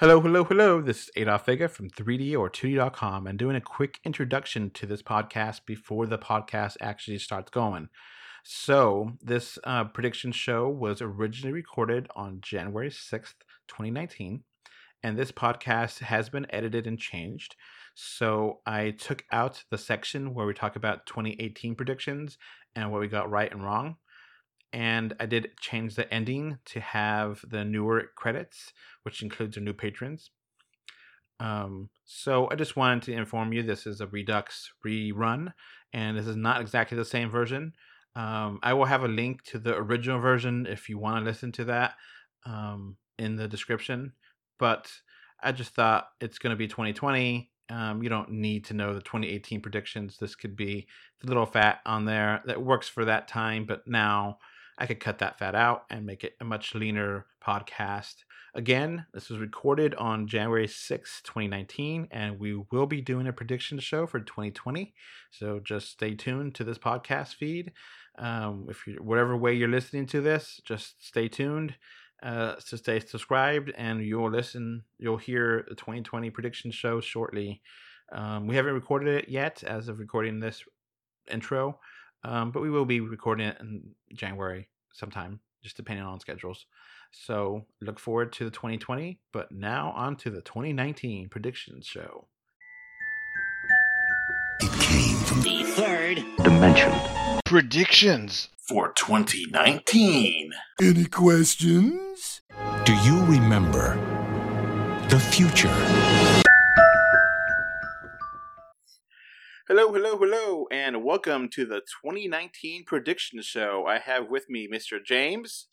Hello, hello, hello. This is Adolf Vega from 3D or 2D.com and doing a quick introduction to this podcast before the podcast actually starts going. So, this uh, prediction show was originally recorded on January 6th, 2019, and this podcast has been edited and changed. So, I took out the section where we talk about 2018 predictions and what we got right and wrong and I did change the ending to have the newer credits, which includes our new patrons. Um, so I just wanted to inform you this is a Redux rerun, and this is not exactly the same version. Um, I will have a link to the original version if you want to listen to that um, in the description. But I just thought it's going to be 2020. Um, you don't need to know the 2018 predictions. This could be the little fat on there that works for that time, but now I could cut that fat out and make it a much leaner podcast. Again, this was recorded on January 6, 2019, and we will be doing a prediction show for 2020. So just stay tuned to this podcast feed. Um, if you whatever way you're listening to this, just stay tuned uh, to stay subscribed, and you'll listen. You'll hear the 2020 prediction show shortly. Um, we haven't recorded it yet as of recording this intro, um, but we will be recording it in January sometime, just depending on schedules. So look forward to the 2020, but now on to the 2019 predictions show. It came from the third dimension. Predictions for 2019. Any questions? Do you remember the future? Hello, hello, hello, and welcome to the 2019 Prediction Show. I have with me Mr. James.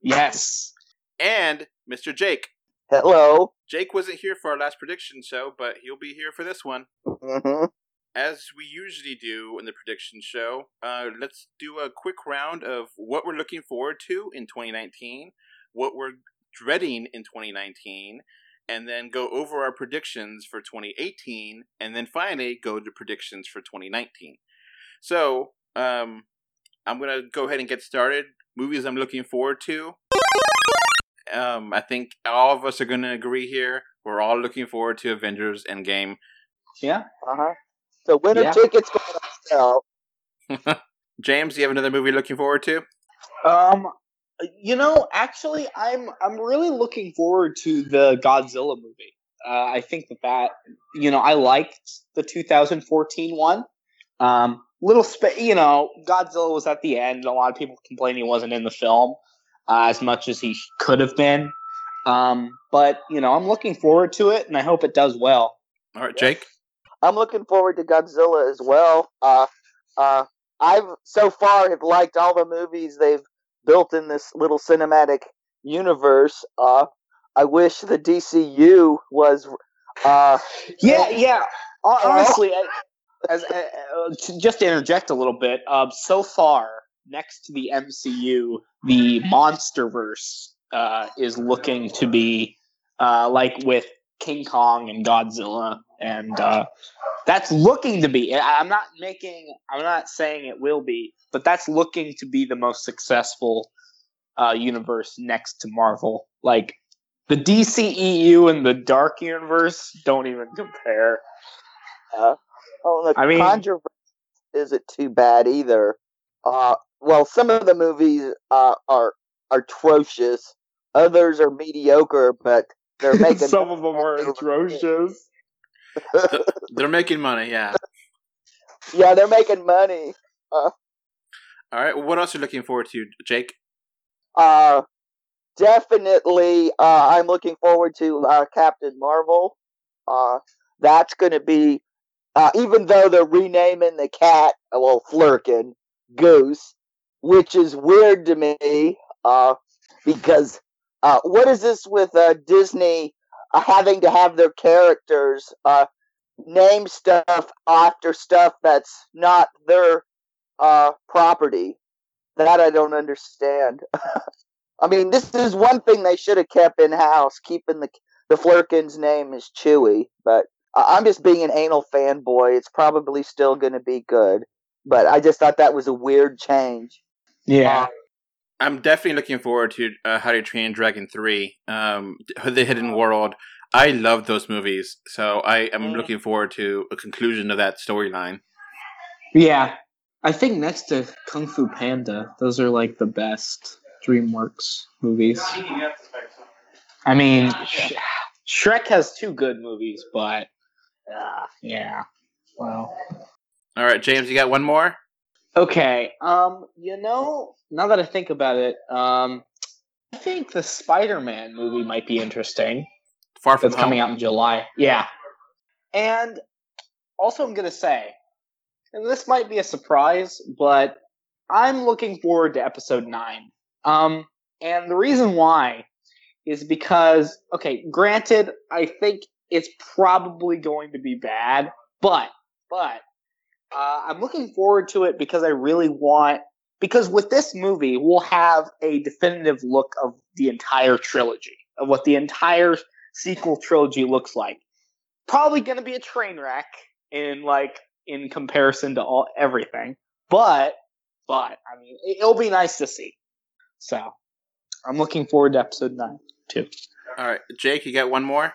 Yes. And Mr. Jake. Hello. Jake wasn't here for our last prediction show, but he'll be here for this one. Mm-hmm. As we usually do in the prediction show, uh, let's do a quick round of what we're looking forward to in 2019, what we're dreading in 2019, and then go over our predictions for 2018, and then finally go to predictions for 2019. So, um, I'm gonna go ahead and get started. Movies I'm looking forward to. Um, I think all of us are gonna agree here. We're all looking forward to Avengers Endgame. Yeah. Uh huh. So winter Yeah. tickets going on sale. James, do you have another movie looking forward to? Um, you know, actually, I'm I'm really looking forward to the Godzilla movie. Uh, I think that that you know I liked the 2014 one. Um, little spa- you know, Godzilla was at the end. And a lot of people complained he wasn't in the film uh, as much as he could have been. Um, but you know, I'm looking forward to it, and I hope it does well. All right, Jake. I'm looking forward to Godzilla as well. Uh, uh, I've so far have liked all the movies they've built in this little cinematic universe. Uh, I wish the DCU was. Uh, Yeah, yeah. Honestly, I, as uh, uh, to- just to interject a little bit, um, so far next to the MCU, the MonsterVerse uh, is looking to be uh, like with King Kong and Godzilla, and uh, that's looking to be. I'm not making. I'm not saying it will be, but that's looking to be the most successful uh, universe next to Marvel. Like the DCEU and the Dark Universe don't even compare. uh, oh, the I mean- Conjurer isn't too bad either. Uh, well, some of the movies uh, are are atrocious. Others are mediocre, but they're making Some of them are atrocious. They're making money, yeah. Yeah, they're making money. All right. What else are you looking forward to, Jake? Uh, definitely. Uh, I'm looking forward to uh, Captain Marvel. Uh, that's going to be, uh, even though they're renaming the cat, uh, well, Flerken, Goose, which is weird to me. Uh, because uh, what is this with uh, Disney uh, having to have their characters uh, name stuff after stuff that's not their uh, property? That I don't understand. I mean, this is one thing they should have kept in house, keeping the the Flerken's name is Chewy. But I'm just being an anal fanboy. It's probably still going to be good. But I just thought that was a weird change. Yeah. I'm definitely looking forward to uh, How to Train Dragon 3, um, The Hidden World. I love those movies, so I am looking forward to a conclusion of that storyline. Yeah, I think next to Kung Fu Panda, those are like the best DreamWorks movies. I mean, Sh- Shrek has two good movies, but uh, yeah. Well, All right, James, you got one more? Okay. Um, you know, now that I think about it, um, I think the Spider-Man movie might be interesting. Far from That's coming out in July. Yeah. And also, I'm going to say, and this might be a surprise, but I'm looking forward to episode nine. Um, and the reason why is because, okay, granted, I think it's probably going to be bad, but, but, uh, I'm looking forward to it because I really want, because with this movie, we'll have a definitive look of the entire trilogy, of what the entire sequel trilogy looks like. Probably going to be a train wreck in like in comparison to all everything, but but I mean it, it'll be nice to see. So I'm looking forward to episode nine too. All right, Jake, you got one more?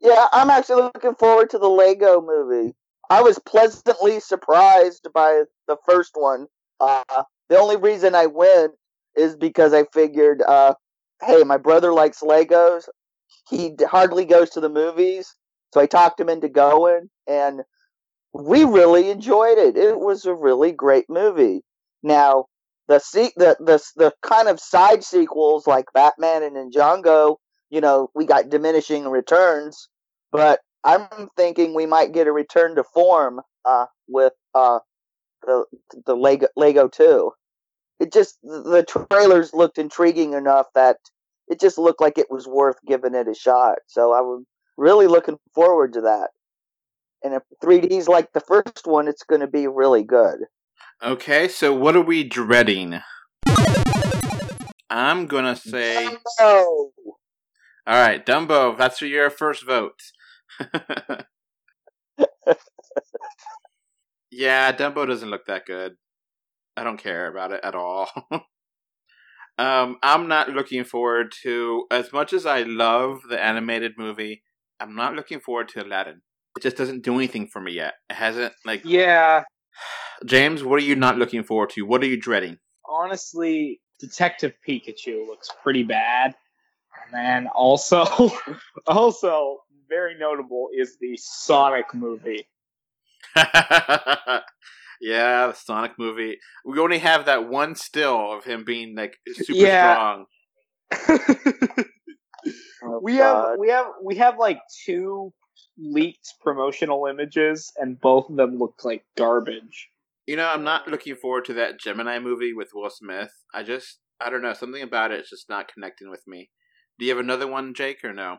Yeah, I'm actually looking forward to the Lego movie. I was pleasantly surprised by the first one. Uh, the only reason I went is because I figured, uh, hey, my brother likes Legos. He hardly goes to the movies, so I talked him into going, and we really enjoyed it. It was a really great movie. Now, the se- the the the kind of side sequels like Batman and Ninjago, you know, we got diminishing returns, but I'm thinking we might get a return to form uh, with uh, the the Lego Lego Two. It just the trailers looked intriguing enough that it just looked like it was worth giving it a shot. So I was really looking forward to that. And if 3D's like the first one, it's going to be really good. Okay, so what are we dreading? I'm gonna say, all Oh, right, Dumbo. That's your first vote. yeah, Dumbo doesn't look that good. I don't care about it at all. um, I'm not looking forward to as much as I love the animated movie. I'm not looking forward to Aladdin. It just doesn't do anything for me yet. It hasn't like Yeah, James. What are you not looking forward to? What are you dreading? honestly, Detective Pikachu looks pretty bad. And then also, also very notable is the Sonic movie. yeah, the Sonic movie. We only have that one still of him being like super Yeah. strong. oh we have we have we have like two leaked promotional images and both of them look like garbage. You know, I'm not looking forward to that Gemini movie with Will Smith. I just, I don't know, something about it is just not connecting with me. Do you have another one, Jake, or no?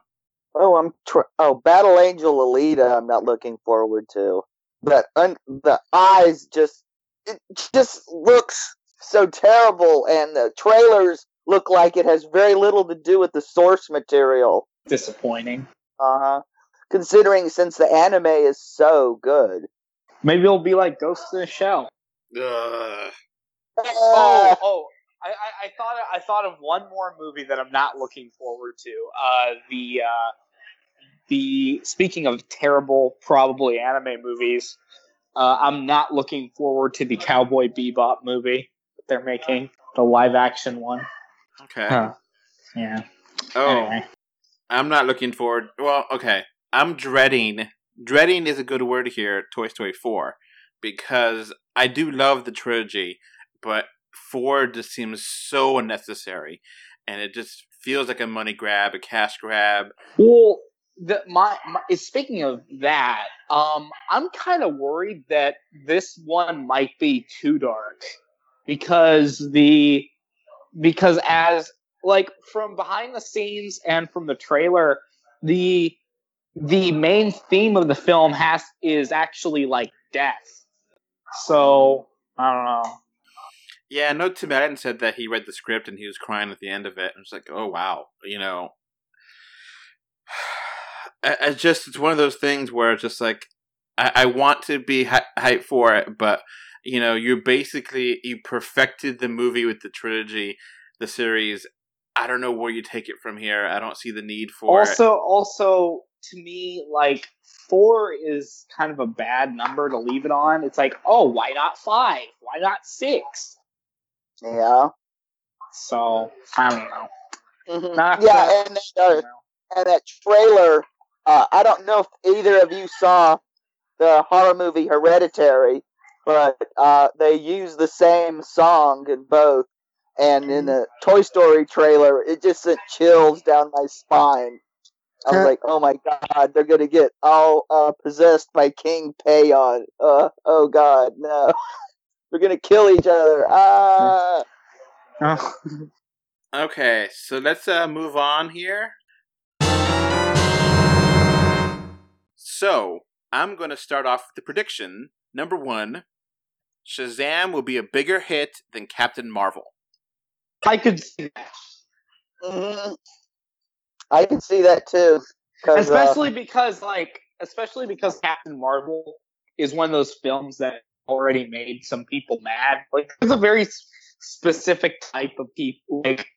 Oh, I'm tr- oh Battle Angel Alita. I'm not looking forward to. But un- the eyes just it just looks so terrible, and the trailers look like it has very little to do with the source material. Disappointing. Uh huh. Considering since the anime is so good. Maybe it'll be like Ghost in the Shell. Ugh. Oh, oh! I, I, I thought I thought of one more movie that I'm not looking forward to. Uh, the uh, the speaking of terrible, probably anime movies, uh, I'm not looking forward to the Cowboy Bebop movie that they're making, the live action one. Okay. Huh. Yeah. Oh, Anyway. I'm not looking forward. Well, okay. I'm dreading. Dreading is a good word here. Toy Story 4, because I do love the trilogy, but four just seems so unnecessary, and it just feels like a money grab, a cash grab. Well, the, my, my speaking of that, um, I'm kind of worried that this one might be too dark because the because as like from behind the scenes and from the trailer, the the main theme of the film has is actually like death. So I don't know. Yeah, no, Tim Allen said that he read the script and he was crying at the end of it. And it's like, oh wow, you know. I, I just it's one of those things where it's just like I, I want to be hy- hyped for it, but you know, you basically you perfected the movie with the trilogy, the series. I don't know where you take it from here. I don't see the need for it. Also, also to me, like four is kind of a bad number to leave it on. It's like, oh, why not five? Why not six? Yeah. So I don't know. Mhm. Not yeah, that- and that, uh, and that trailer. Uh, I don't know if either of you saw the horror movie Hereditary, but uh, they use the same song in both. And in the Toy Story trailer, it just sent chills down my spine. I was like, "Oh my god, they're gonna get all uh, possessed by King Paimon." Uh, oh god, no, they're gonna kill each other. Ah, Oh. Okay, so let's uh, move on here. So, I'm going to start off with the prediction. Number one Shazam will be a bigger hit than Captain Marvel. I could see that. mhm. I can see that too. 'cause, uh, especially because like especially because Captain Marvel is one of those films that already made some people mad. Like it's a very specific type of people like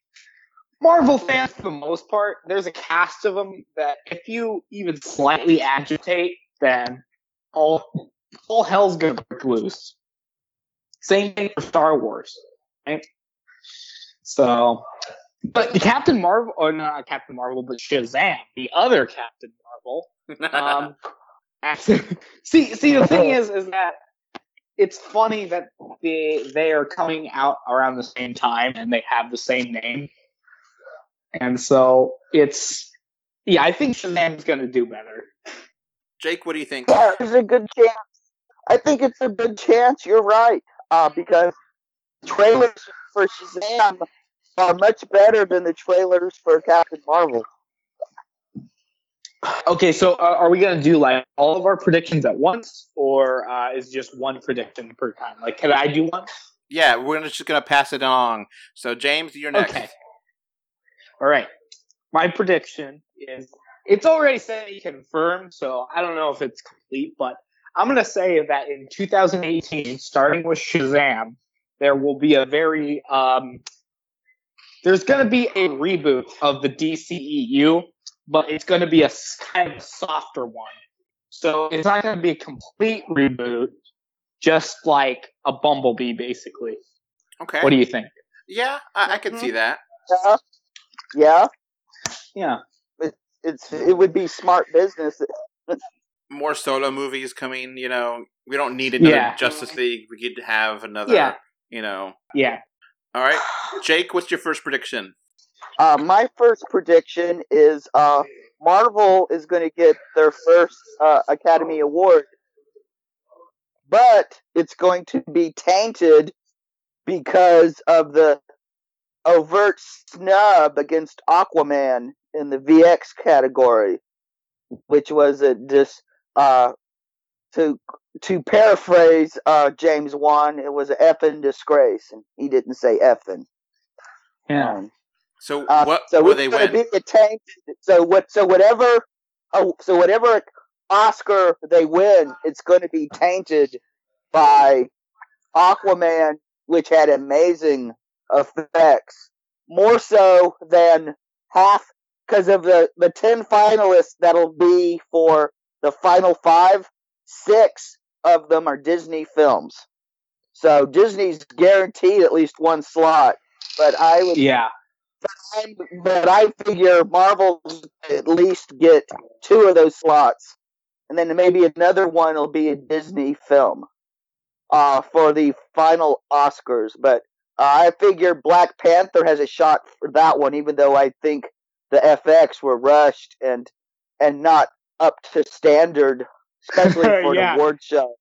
Marvel fans for the most part. There's a cast of them that if you even slightly agitate, then all all hell's gonna break loose. Same thing for Star Wars, right? So, but the Captain Marvel, or not Captain Marvel, but Shazam, the other Captain Marvel. Um, actually, see, see, the thing is, is that it's funny that they they are coming out around the same time and they have the same name, and so it's yeah, I think Shazam's gonna do better. Jake, what do you think? Yeah, there's a good chance. I think it's a good chance. You're right, uh, because trailers for Shazam are much better than the trailers for Captain Marvel. Okay, so uh, are we gonna do like all of our predictions at once, or uh, is just one prediction per time? Like, can I do one? Yeah, we're just going to pass it on. So, James, you're next. Okay. All right. My prediction is it's already saying confirmed, so I don't know if it's complete, but I'm going to say that in 2018, starting with Shazam, there will be a very um, there's going to be a reboot of the DCEU, but it's going to be a kind of softer one. So it's not going to be a complete reboot, just like a Bumblebee, basically. Okay. What do you think? yeah, I, I can see that. Yeah, yeah. Yeah. It's it would be smart business. More solo movies coming, you know. We don't need another Yeah. Justice League. We could have another, Yeah. you know. Yeah. All right. Jake, what's your first prediction? Uh, my first prediction is uh, Marvel is going to get their first uh, Academy Award, but it's going to be tainted because of the overt snub against Aquaman in the VX category, which was a just uh, to to paraphrase uh, James Wan, it was an effing disgrace, and he didn't say effing. Yeah. Um, So, uh, what so will it's they gonna win? be a tainted. So what? So whatever. Oh, so whatever Oscar they win, it's going to be tainted by Aquaman, which had amazing effects, more so than half because of the the ten finalists that'll be for the final five. Six of them are Disney films, so Disney's guaranteed at least one slot. But I would Yeah. But I figure Marvel at least get two of those slots, and then maybe another one will be a Disney film uh, for the final Oscars. But uh, I figure Black Panther has a shot for that one, even though I think the FX were rushed and and not up to standard, especially for Yeah. an award show.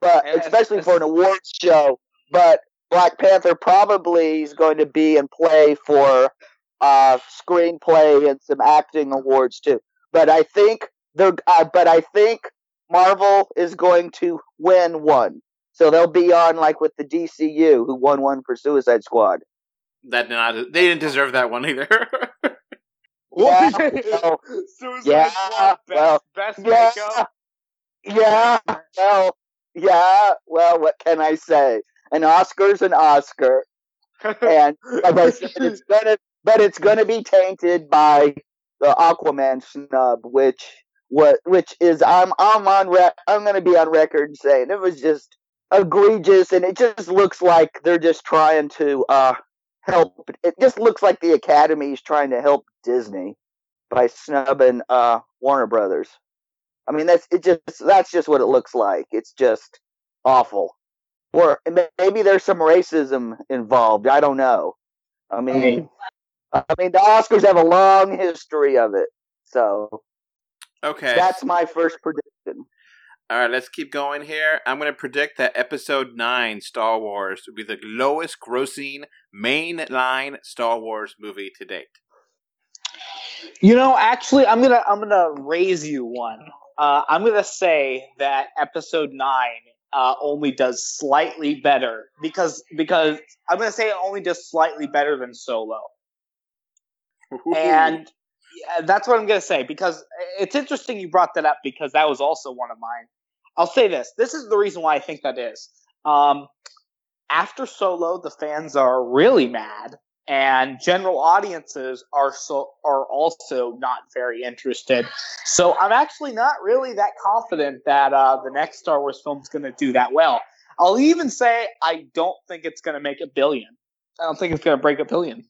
But And especially it's- for an awards show. But Black Panther probably is going to be in play for uh, screenplay and some acting awards too. But I think they're. Uh, but I think Marvel is going to win one, so they'll be on like with the DCU, who won one for Suicide Squad. That did not. They didn't deserve that one either. Yeah, well, Suicide yeah, Squad, best, well, best yeah, makeup. yeah. Well, yeah. Well, what can I say? An Oscar's an Oscar, and like I said, it's gonna, but it's gonna be tainted by the Aquaman snub, which what which is I'm I'm on rec- I'm going to be on record saying it was just egregious and it just looks like they're just trying to uh help it just looks like the academy is trying to help Disney by snubbing uh Warner Brothers. I mean that's it just that's just what it looks like. It's just awful. Or maybe there's some racism involved. I don't know. I mean, I mean the Oscars have a long history of it. So Okay. that's my first prediction. All right, let's keep going here. I'm going to predict that episode 9 Star Wars will be the lowest grossing mainline Star Wars movie to date. You know, actually, I'm gonna I'm gonna raise you one. Uh, I'm gonna say that episode nine uh, only does slightly better because because I'm gonna say it only does slightly better than Solo, and yeah, that's what I'm gonna say because it's interesting you brought that up because that was also one of mine. I'll say this: this is the reason why I think that is. Um, after Solo, the fans are really mad and general audiences are so are also not very interested. So I'm actually not really that confident that uh, the next Star Wars film is going to do that well. I'll even say I don't think it's going to make a billion. I don't think it's going to break a billion.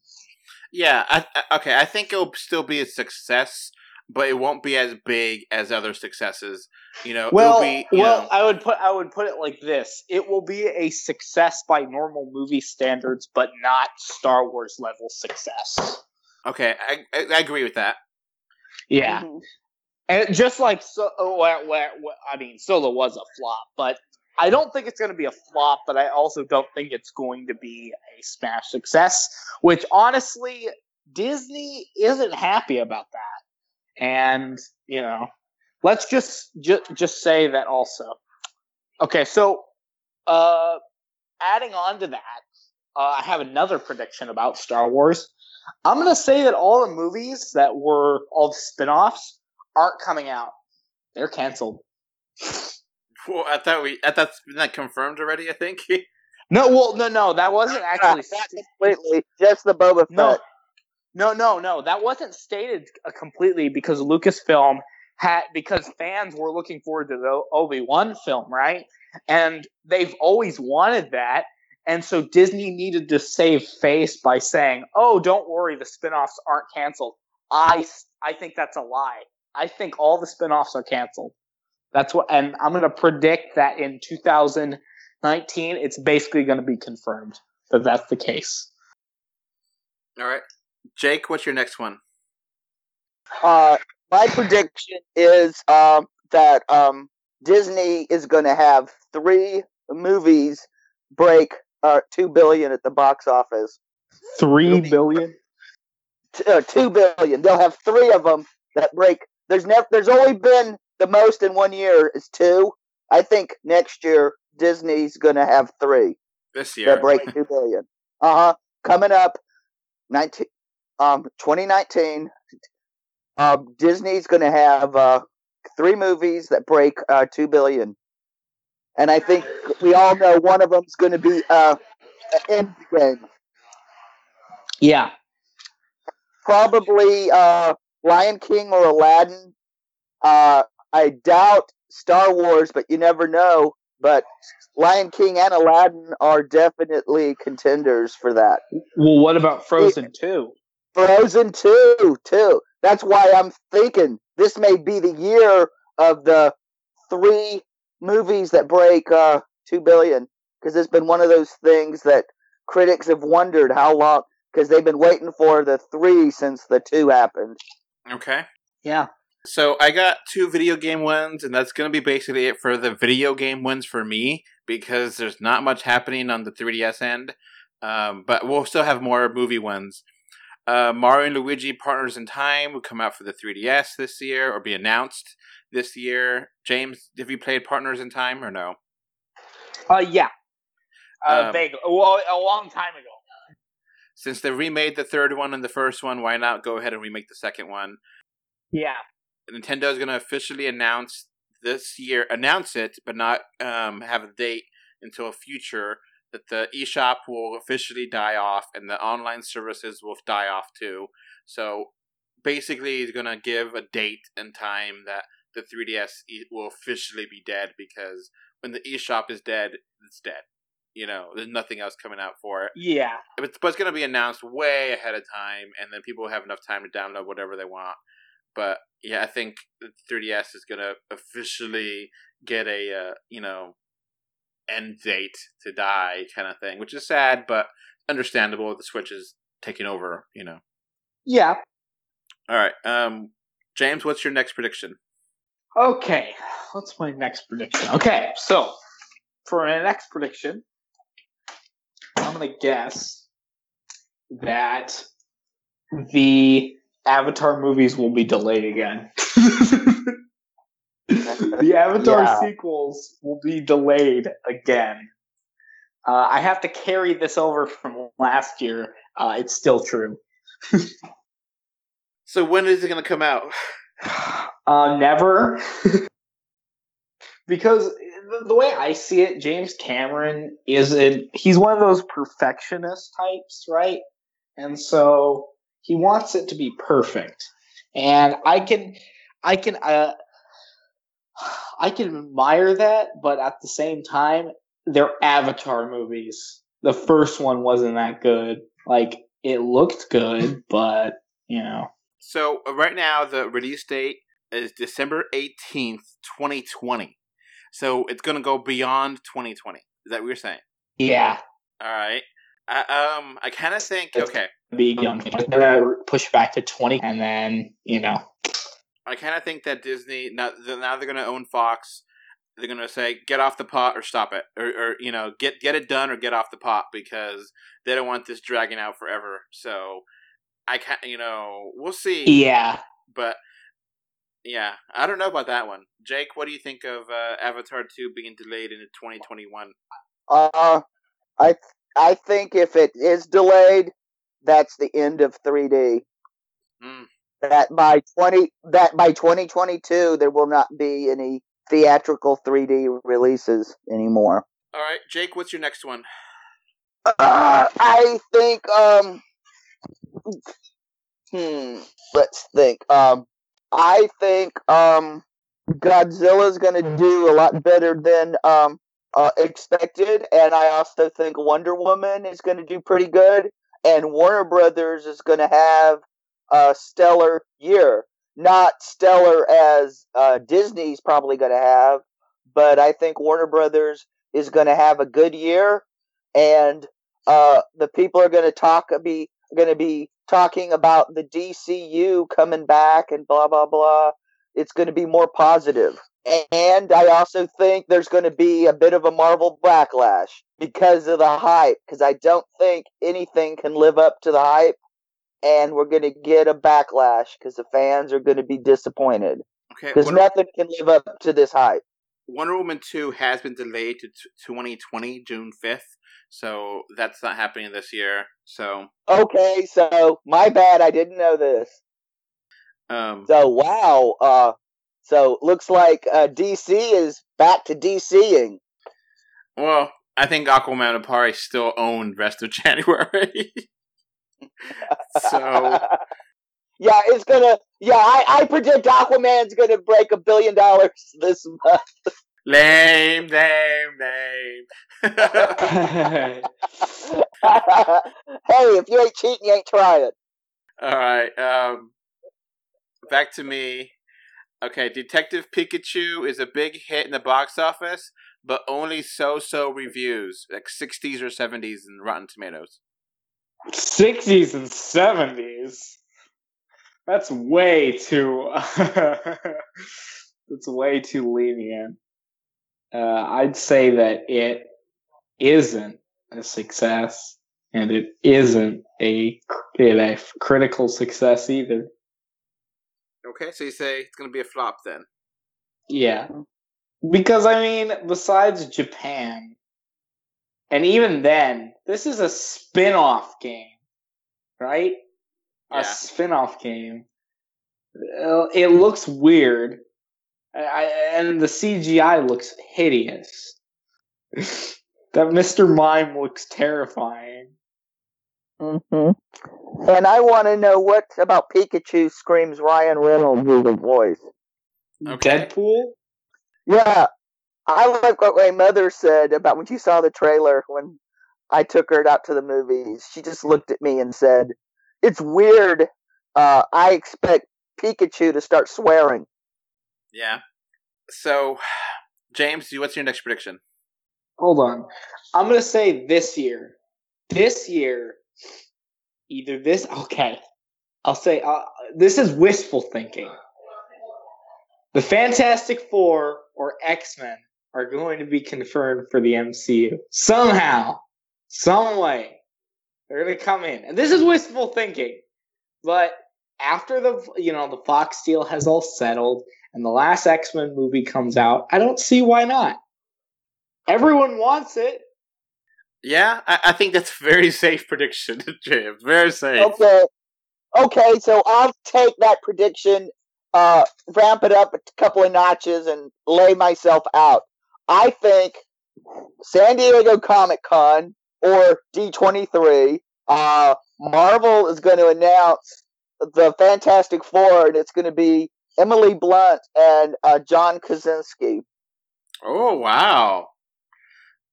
Yeah, I, okay. I think it'll still be a success, but it won't be as big as other successes. You know, Well, it'll be, you well, know- I would put I would put it like this: it will be a success by normal movie standards, but not Star Wars level success. okay, I, I, I agree with that. Yeah. Mhm. And just like so, oh, where, where, where, I mean, Solo was a flop, but I don't think it's going to be a flop. But I also don't think it's going to be a smash success. Which honestly, Disney isn't happy about that. And you know, let's just just just say that also. Okay, so uh, adding on to that, uh, I have another prediction about Star Wars. I'm going to say that all the movies that were all the spin-offs aren't coming out. They're canceled. Well, I thought we, I thought that's been that confirmed already. I think. No, well, no, no, that wasn't actually. Completely, just the Boba Fett. no, no, no, no, that wasn't stated uh, completely because Lucasfilm had because fans were looking forward to the Obi Wan film, right? And they've always wanted that, and so Disney needed to save face by saying, "Oh, don't worry, the spin-offs aren't canceled." I I think that's a lie. I think all the spin-offs are canceled. That's what, and I'm going to predict that in 2019, it's basically going to be confirmed that that's the case. All right, Jake, what's your next one? Uh, my prediction is um, that um, Disney is going to have three movies break uh, two billion at the box office. Three billion. T- uh, two billion. They'll have three of them that break. There's never. There's only been the most in one year is two. I think next year Disney's going to have three This year. that break two billion. Uh huh. Coming up, nineteen, um, twenty nineteen. Um, Disney's going to have uh, three movies that break uh, two billion, and I think we all know one of them's going to be uh, Endgame. Yeah. Probably uh, Lion King or Aladdin. Uh, I doubt Star Wars, but you never know. But Lion King and Aladdin are definitely contenders for that. Well, what about Frozen Two? Frozen 2, too. That's why I'm thinking this may be the year of the three movies that break uh, 2 billion. Because it's been one of those things that critics have wondered how long, because they've been waiting for the three since the two happened. Okay. Yeah. So I got two video game ones, and that's going to be basically it for the video game ones for me because there's not much happening on the 3DS end. Um, but we'll still have more movie ones. Uh, Mario and Luigi Partners in Time will come out for the 3DS this year or be announced this year. James, have you played Partners in Time or no? Uh, yeah. Uh, Um, vaguely. Well, a long time ago. Since they remade the third one and the first one, why not go ahead and remake the second one? Yeah. Nintendo is going to officially announce this year, announce it, but not um, have a date until a future. That the eShop will officially die off and the online services will die off too. So basically, he's going to give a date and time that the 3DS e- will officially be dead because when the eShop is dead, it's dead. You know, there's nothing else coming out for it. Yeah. But it's, it's going to be announced way ahead of time, and then people have enough time to download whatever they want. But yeah, I think the 3DS is going to officially get a uh, you know end date to die kind of thing, which is sad, but understandable. The Switch is taking over. You know. Yeah. All right, um, James, what's your next prediction? Okay. What's my next prediction? Okay, so for my next prediction, I'm gonna guess that the Avatar movies will be delayed again. the Avatar Yeah. sequels will be delayed again. Uh, I have to carry this over from last year. Uh, it's still true. So when is it going to come out? Uh, never. because the, the way I see it, James Cameron isn't. He's one of those perfectionist types, right? And so he wants it to be perfect. And I can, I can, uh, I can admire that, but at the same time, they're Avatar movies. The first one wasn't that good. Like it looked good, but you know. So uh, right now the release date is December eighteenth, twenty twenty. So it's going to go beyond twenty twenty. Is that what you're saying? Yeah, All right. I, um, I kind of think It's- okay. be young. They're gonna push back to twenty, and then you know. I kind of think that Disney now now they're going to own Fox. They're going to say get off the pot or stop it, or, or you know get get it done or get off the pot because they don't want this dragging out forever. So I can't, you know, we'll see. Yeah, But yeah, I don't know about that one. Jake, what do you think of uh, Avatar two being delayed into twenty twenty one? Uh, I I think if it is delayed, that's the end of 3D. Mm. That by 20 that by 2022 there will not be any theatrical 3D releases anymore. All right, Jake, what's your next one? Uh, I think um hmm let's think. Um I think um Godzilla's going to do a lot better than um uh, expected and I also think Wonder Woman is going to do pretty good and Warner Brothers is going to have a stellar year. Not stellar as uh, Disney's probably going to have, but I think Warner Brothers is going to have a good year and uh, the people are going to talk be going to be talking about the DCU coming back and blah blah blah. It's going to be more positive. And I also think there's going to be a bit of a Marvel backlash because of the hype. Because I don't think anything can live up to the hype, and we're going to get a backlash because the fans are going to be disappointed Okay, because nothing can live up to this hype. Wonder Woman two has been delayed to twenty twenty June fifth, so that's not happening this year. So Okay, so my bad. I didn't know this. um, So wow, uh, so looks like uh, DC is back to DCing. well, I think Aquaman and Pari still own rest of January. So yeah, it's gonna. Yeah, I, I predict Aquaman's gonna break a billion dollars this month. lame, lame, lame. hey, if you ain't cheating, you ain't trying. All right. Um, back to me. Okay, Detective Pikachu is a big hit in the box office, but only so-so reviews, like 60s or 70s in Rotten Tomatoes. Sixties and seventies. That's way too. that's way too lenient. Uh, I'd say that it isn't a success, and it isn't a, a critical success either. Okay, so you say it's going to be a flop then. Yeah. Because, I mean, besides Japan, and even then, this is a spin off game, right? A Yeah. spin off game. Uh, It looks weird, I, I- and the CGI looks hideous. that Mr. Mime looks terrifying. Mm-hmm. And I want to know what about Pikachu screams Ryan Reynolds' with a voice. Okay. Deadpool. Yeah, I like what my mother said about when she saw the trailer when I took her out to the movies. She just looked at me and said, "It's weird. Uh, I expect Pikachu to start swearing." Yeah. So, James, what's your next prediction? Hold on. I'm gonna say this year. This year, either this. Okay, I'll say uh, this is wishful thinking. The Fantastic Four or X Men are going to be confirmed for the MCU somehow, some way. They're gonna come in, and this is wishful thinking. But after the you know the Fox deal has all settled and the last X Men movie comes out, I don't see why not. Everyone wants it. Yeah, I, I think that's a very safe prediction, James. Very safe. Okay, okay, so I'll take that prediction, uh, ramp it up a couple of notches, and lay myself out. I think San Diego Comic Con or D23, uh, Marvel is going to announce the Fantastic Four, and it's going to be Emily Blunt and uh, John Krasinski. Oh wow.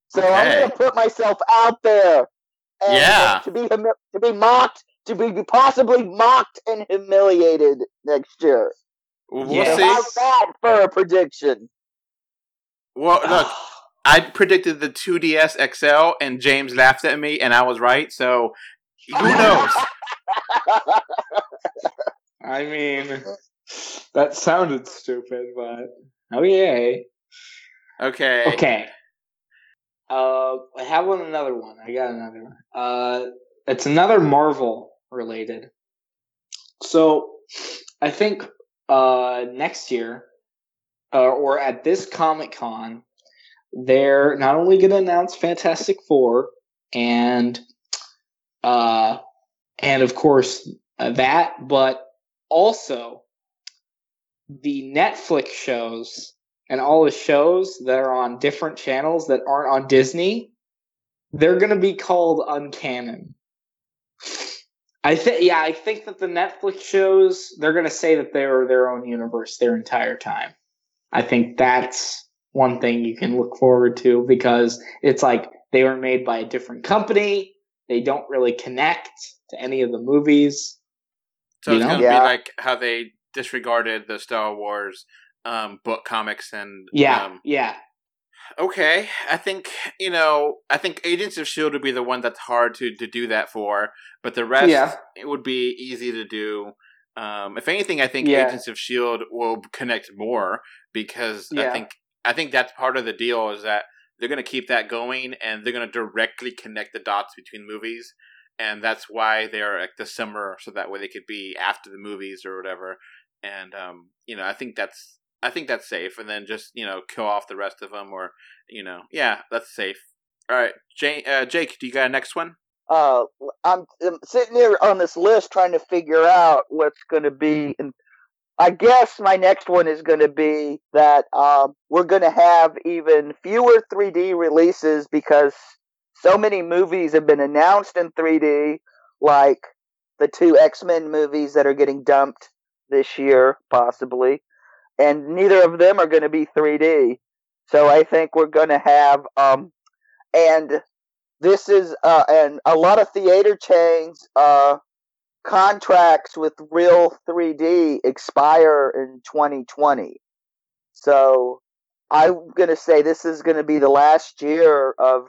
So I'm going to put myself out there. And Yeah. To be humi- to be mocked, to be possibly mocked and humiliated next year. Well, We'll Yeah. So see. how's that for a prediction? Well, look, I predicted the 2DS XL, and James laughed at me, and I was right. So who knows? I mean, that sounded stupid, but oh yay. Okay. Okay. Uh, I have one. Another one. I got another one. Uh, it's another Marvel related. So, I think uh next year, uh, or at this Comic Con, they're not only going to announce Fantastic Four and uh and of course uh, that, but also the Netflix shows and all the shows that are on different channels that aren't on Disney, they're going to be called uncanon. I think, yeah, I think that the Netflix shows they're going to say that they are their own universe their entire time. I think that's one thing you can look forward to because it's like they were made by a different company. They don't really connect to any of the movies. So You it's gonna Yeah. be like how they disregarded the Star Wars um, book comics and Yeah, Um, yeah, okay, I think you know. I think Agents of Shield would be the one that's hard to to do that for, but the rest Yeah. it would be easy to do. Um, if anything, I think Yeah. Agents of Shield will connect more because I think I think that's part of the deal is that they're going to keep that going and they're going to directly connect the dots between movies, and that's why they're like the summer, so that way they could be after the movies or whatever. And um, you know, I think that's I think that's safe, and then just you know kill off the rest of them, or you know, yeah, that's safe. All right, Jake, uh, Jake, do you got a next one? Uh, I'm, I'm sitting here on this list trying to figure out what's going to be. And I guess my next one is going to be that um, we're going to have even fewer 3D releases because so many movies have been announced in 3D, like the two X Men movies that are getting dumped this year, possibly, and neither of them are going to be 3D. So I think we're going to have um, and this is uh, and a lot of theater chains uh, contracts with real 3D expire in 2020. So I'm gonna say this is gonna be the last year of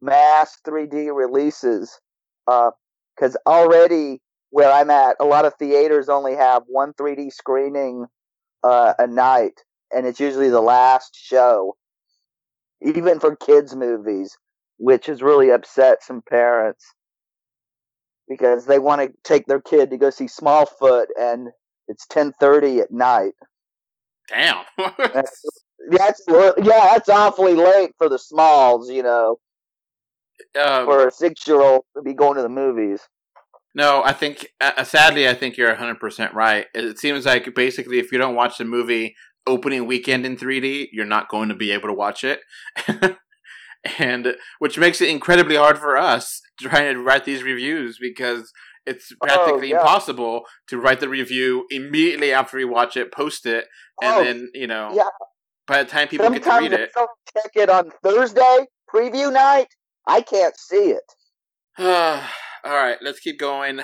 mass 3D releases because already where I'm at, a lot of theaters only have one 3D screening uh, a night, and it's usually the last show, even for kids' movies which has really upset some parents because they want to take their kid to go see Smallfoot and it's 10:30 at night. Damn. That's, that's yeah, that's awfully late for the smalls, you know, um, for a 6-year-old to be going to the movies. No, I think uh, sadly, I think you're 100% right. It seems like basically if you don't watch the movie opening weekend in 3D, you're not going to be able to watch it. and which makes it incredibly hard for us trying to write these reviews because it's oh, practically Oh, yeah. impossible to write the review immediately after we watch it, post it, and Oh, then you know, yeah. by the time people get to read it, check it on Thursday preview night, I can't see it. All right, let's keep going.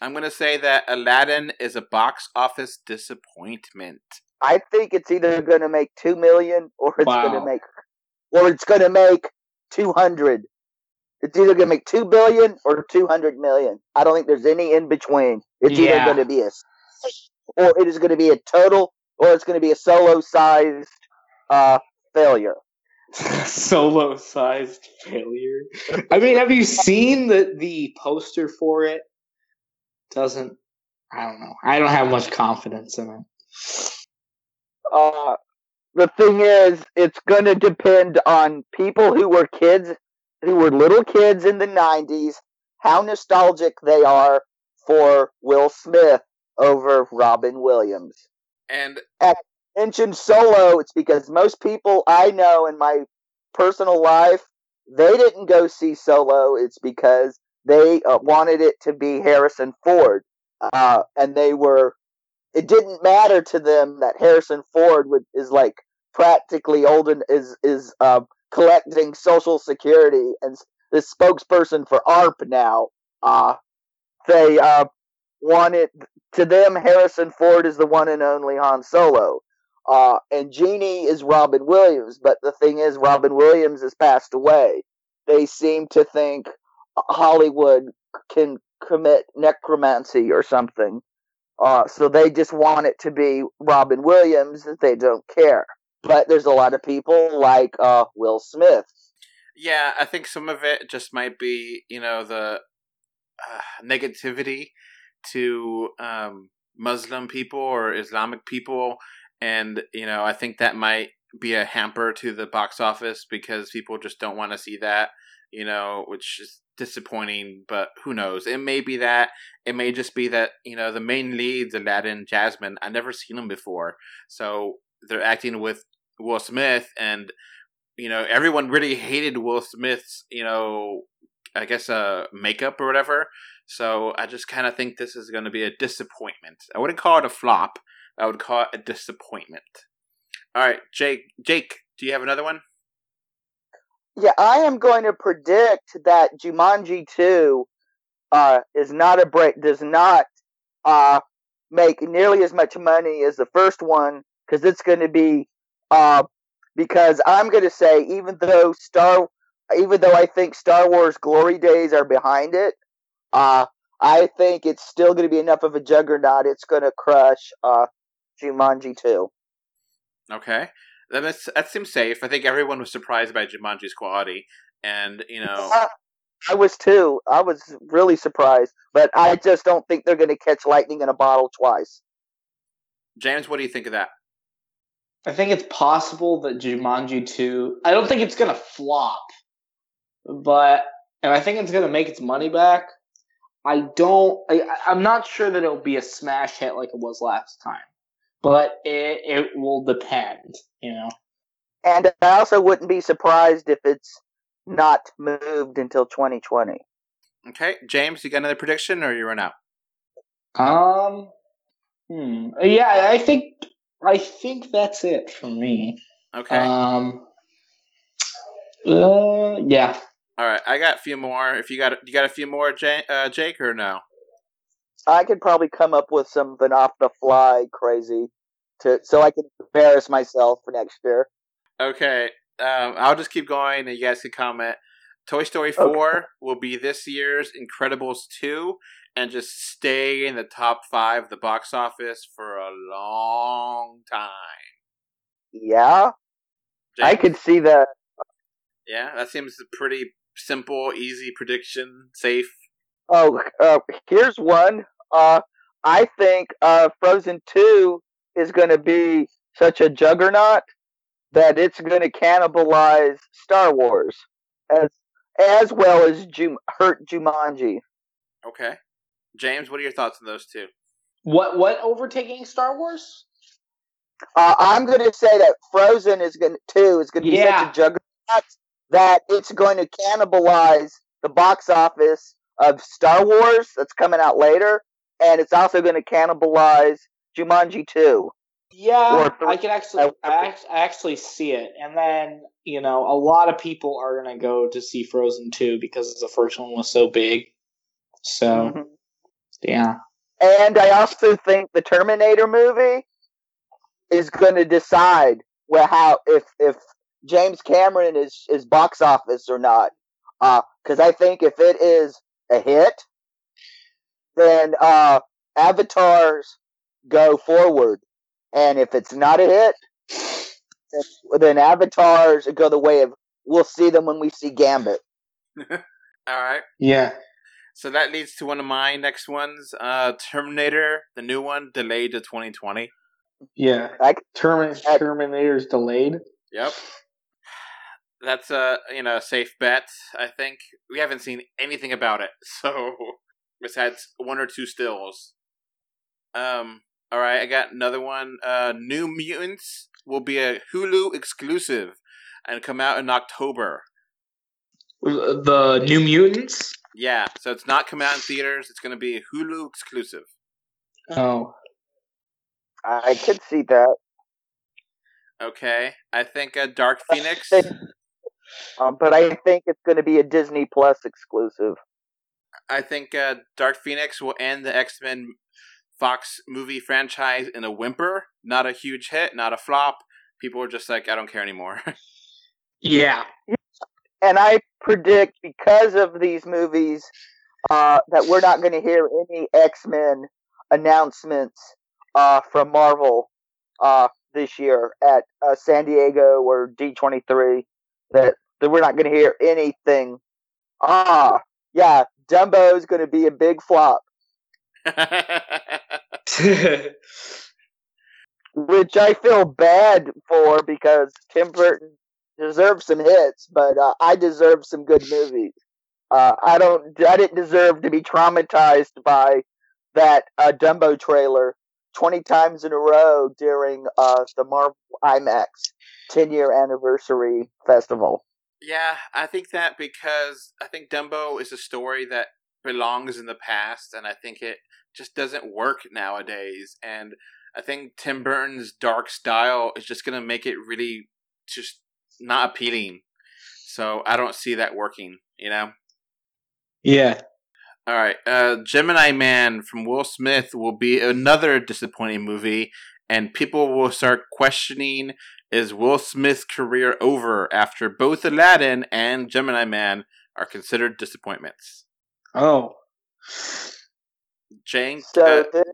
I'm gonna say that Aladdin is a box office disappointment. I think it's either going to make two million or it's gonna make, or it's going to make two hundred. It's either going to make two billion or two hundred million. I don't think there's any in between. It's Yeah. either going to be a, or it is going to be a total, or it's going to be a solo sized uh, failure. Solo sized failure. I mean, have you seen the the poster for it? Doesn't I don't know. I don't have much confidence in it. Uh, the thing is, it's going to depend on people who were kids, who were little kids in the 90s, how nostalgic they are for Will Smith over Robin Williams. And at Mentioned solo, it's because most people I know in my personal life, they didn't go see solo. It's because they uh, wanted it to be Harrison Ford. Uh, and they were it didn't matter to them that Harrison Ford would, is like practically old and is is uh, collecting Social Security and s- the spokesperson for AARP now. Uh, they uh, wanted to them Harrison Ford is the one and only Han Solo. Uh, and Genie is Robin Williams, but the thing is, Robin Williams has passed away. They seem to think Hollywood can commit necromancy or something. Uh, so they just want it to be Robin Williams. They don't care. But there's a lot of people like uh, Will Smith. yeah, I think some of it just might be, you know, the uh, negativity to um, Muslim people or Islamic people, and you know, I think that might be a hamper to the box office because people just don't want to see that, you know, which is disappointing. But who knows? It may be that. It may just be that you know the main leads, Aladdin, Jasmine. I've never seen them before, so they're acting with Will Smith, and you know everyone really hated Will Smith's, you know, I guess uh makeup or whatever. So I just kind of think this is going to be a disappointment. I wouldn't call it a flop. I would call it a disappointment. All right, Jake. Jake, do you have another one? Yeah, I am going to predict that Jumanji 2 uh, is not a break, does not uh, make nearly as much money as the first one because it's going to be uh, because I'm going to say even though Star even though I think Star Wars glory days are behind it, uh, I think it's still going to be enough of a juggernaut. It's going to crush uh, Jumanji 2. Okay, that makes, that seems safe. I think everyone was surprised by Jumanji's quality, and you know, I was too. I was really surprised, but I just don't think they're going to catch lightning in a bottle twice. James, what do you think of that? I think it's possible that Jumanji 2. I don't think it's going to flop, but. And I think it's going to make its money back. I don't. I, I- I'm not sure that it'll be a smash hit like it was last time, but it, it will depend, you know? And I also wouldn't be surprised if it's not moved until 2020. Okay, James, you got another prediction, or you run out? Um. Hmm. Yeah, I think I think that's it for me. Okay, Um. Uh. Yeah. all right. I got a few more. If you got you got a few more, Jake, uh, Jake or no? I could probably come up with something off the fly crazy to so I can embarrass myself for next year. Okay, um, I'll just keep going, and you guys can comment. Toy Story Okay. Four will be this year's Incredibles Two, and just stay in the top five of the box office for a long time. Yeah, I James? could see that. Yeah, that seems a pretty simple, easy prediction. Safe. Oh, uh, here's one. Uh, I think uh, Frozen 2 is going to be such a juggernaut that it's going to cannibalize Star Wars as as well as Jum- hurt Jumanji. Okay, James, what are your thoughts on those two? What what overtaking Star Wars? Uh, I'm going to say that Frozen is going to 2 is going to be Yeah. such a juggernaut that it's going to cannibalize the box office of Star Wars that's coming out later, and it's also going to cannibalize Jumanji 2. Yeah, I can actually, I I actually see it, and then you know, a lot of people are gonna go to see Frozen two because the first one was so big. So Mhm. Yeah, And I also think the Terminator movie is going to decide where how if if James Cameron is is box office or not. Because I think if it is a hit, then uh, Avatars go forward, and if it's not a hit, then, then Avatars go the way of we'll see them when we see Gambit. All right. yeah, So that leads to one of my next ones. Uh, Terminator, the new one, delayed to 2020. yeah. I, Termin- Terminator's delayed. Yep. That's a you know safe bet. I think we haven't seen anything about it, so besides one or two stills. Um. All right, I got another one. Uh, New Mutants will be a Hulu exclusive and come out in October. The New Mutants. Yeah, so it's not coming out in theaters. It's going to be a Hulu exclusive. Oh, I could see that. Okay, I think uh, Dark Phoenix. Um, but I think it's going to be a Disney Plus exclusive. I think uh, Dark Phoenix will end the X Men Fox movie franchise in a whimper. Not a huge hit, not a flop. People are just like, I don't care anymore. yeah. And I predict because of these movies uh, that we're not going to hear any X Men announcements uh, from Marvel uh, this year at uh, San Diego or D23. That, that we're not going to hear anything. Ah, yeah, Dumbo is going to be a big flop, which I feel bad for because Tim Burton deserves some hits, but uh, I deserve some good movies. Uh, I don't. I didn't deserve to be traumatized by that uh, Dumbo trailer twenty times in a row during uh, the Marvel IMAX ten year anniversary festival. yeah, I think that because I think Dumbo is a story that belongs in the past, and I think it just doesn't work nowadays. And I think Tim Burton's dark style is just going to make it really just not appealing. So I don't see that working, you know? Yeah. All right. Uh, Gemini Man from Will Smith will be another disappointing movie, and people will start questioning is Will Smith's career over after both Aladdin and Gemini Man are considered disappointments. Oh. Jane, So uh, then,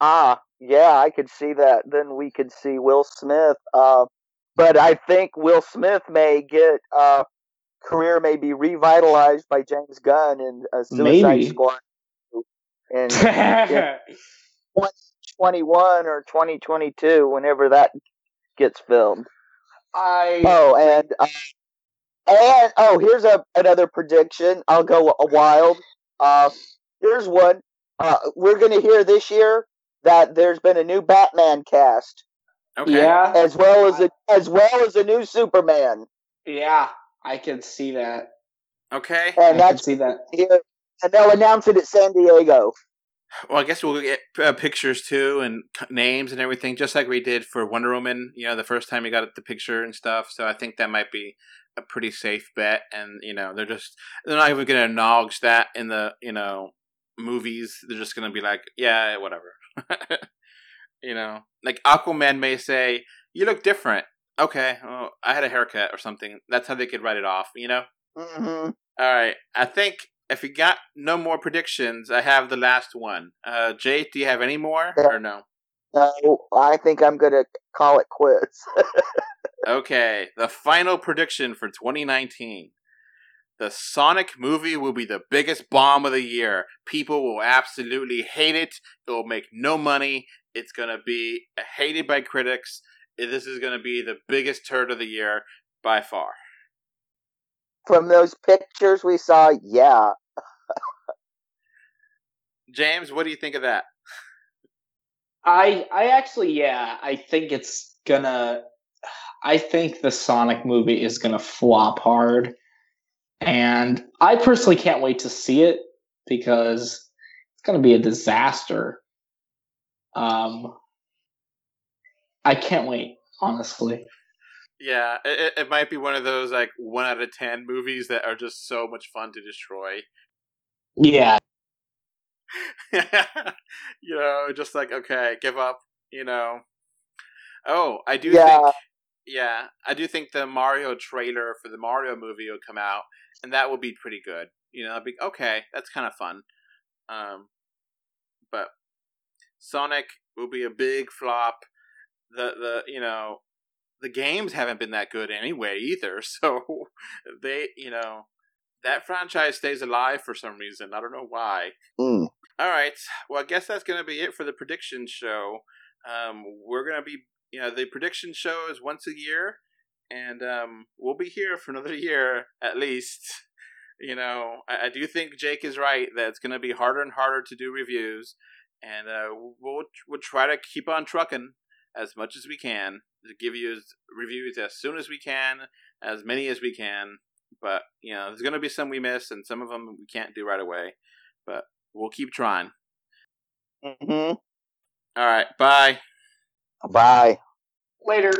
ah, yeah, I could see that. Then we could see Will Smith. Uh, but I think Will Smith may get uh, career may be revitalized by James Gunn in a Suicide Maybe. Squad in yeah. 2021 or 2022, whenever that gets filmed. I. Oh, and uh, and oh, here's a another prediction. I'll go a wild. Uh, here's one. Uh, we're gonna hear this year that there's been a new Batman cast, okay. Yeah. as well as a as well as a new Superman, Yeah. I can see that. Okay. And I and can see that. here. And they'll announce it at San Diego. Well, I guess we'll get uh, pictures too and names and everything, just like we did for Wonder Woman. You know, the first time we got the picture and stuff. So I think that might be a pretty safe bet. And you know, they're just they're not even going to acknowledge that in the you know movies. They're just going to be like, yeah, whatever. you know, like Aquaman may say, "You look different." Okay, well, I had a haircut or something. That's how they could write it off. You know. hmm All right. I think if we got no more predictions, I have the last one. Uh, Jay, do you have any more Yeah. or no? Uh, I think I'm gonna call it quits. Okay. The final prediction for 2019. The Sonic movie will be the biggest bomb of the year. People will absolutely hate it. It will make no money. It's going to be hated by critics. This is going to be the biggest turd of the year by far. From those pictures we saw, yeah, James, what do you think of that? I I actually yeah, I think it's gonna I think the Sonic movie is gonna flop hard. And I personally can't wait to see it because it's going to be a disaster. Um, I can't wait, honestly. Yeah, it, it might be one of those like one out of ten movies that are just so much fun to destroy. Yeah, you know, just like okay, give up. You know. Oh, I do Yeah. think. Yeah, I do think the Mario trailer for the Mario movie will come out, and that will be pretty good. You know, be okay. That's kind of fun. Um, but Sonic will be a big flop. The the you know the games haven't been that good anyway either. So they you know that franchise stays alive for some reason. I don't know why. Mm. All right. Well, I guess that's going to be it for the prediction show. Um, we're going to be, you know, the prediction show is once a year, and um, we'll be here for another year at least. You know, I, I do think Jake is right that it's going to be harder and harder to do reviews, and uh, we'll we'll try to keep on trucking as much as we can to give you as- reviews as soon as we can, as many as we can. But you know, there's going to be some we miss, and some of them we can't do right away. But we'll keep trying. hmm All right, bye. Bye. later.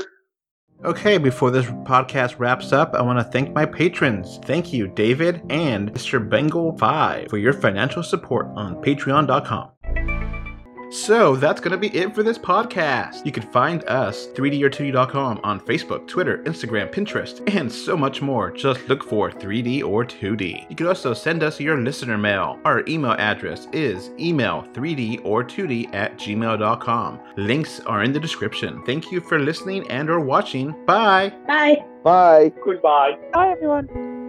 Okay, before this podcast wraps up, I want to thank my patrons. Thank you, David and Mr. Bengal5 for your financial support on patreon.com. So that's going to be it for this podcast. You can find us 3D or 2D.com on Facebook, Twitter, Instagram, Pinterest, and so much more. Just look for 3D or 2D. You can also send us your listener mail. Our email address is email 3D or 2D at gmail.com. Links are in the description. Thank you for listening and or watching. Bye. Bye. Bye. Goodbye. Bye, everyone.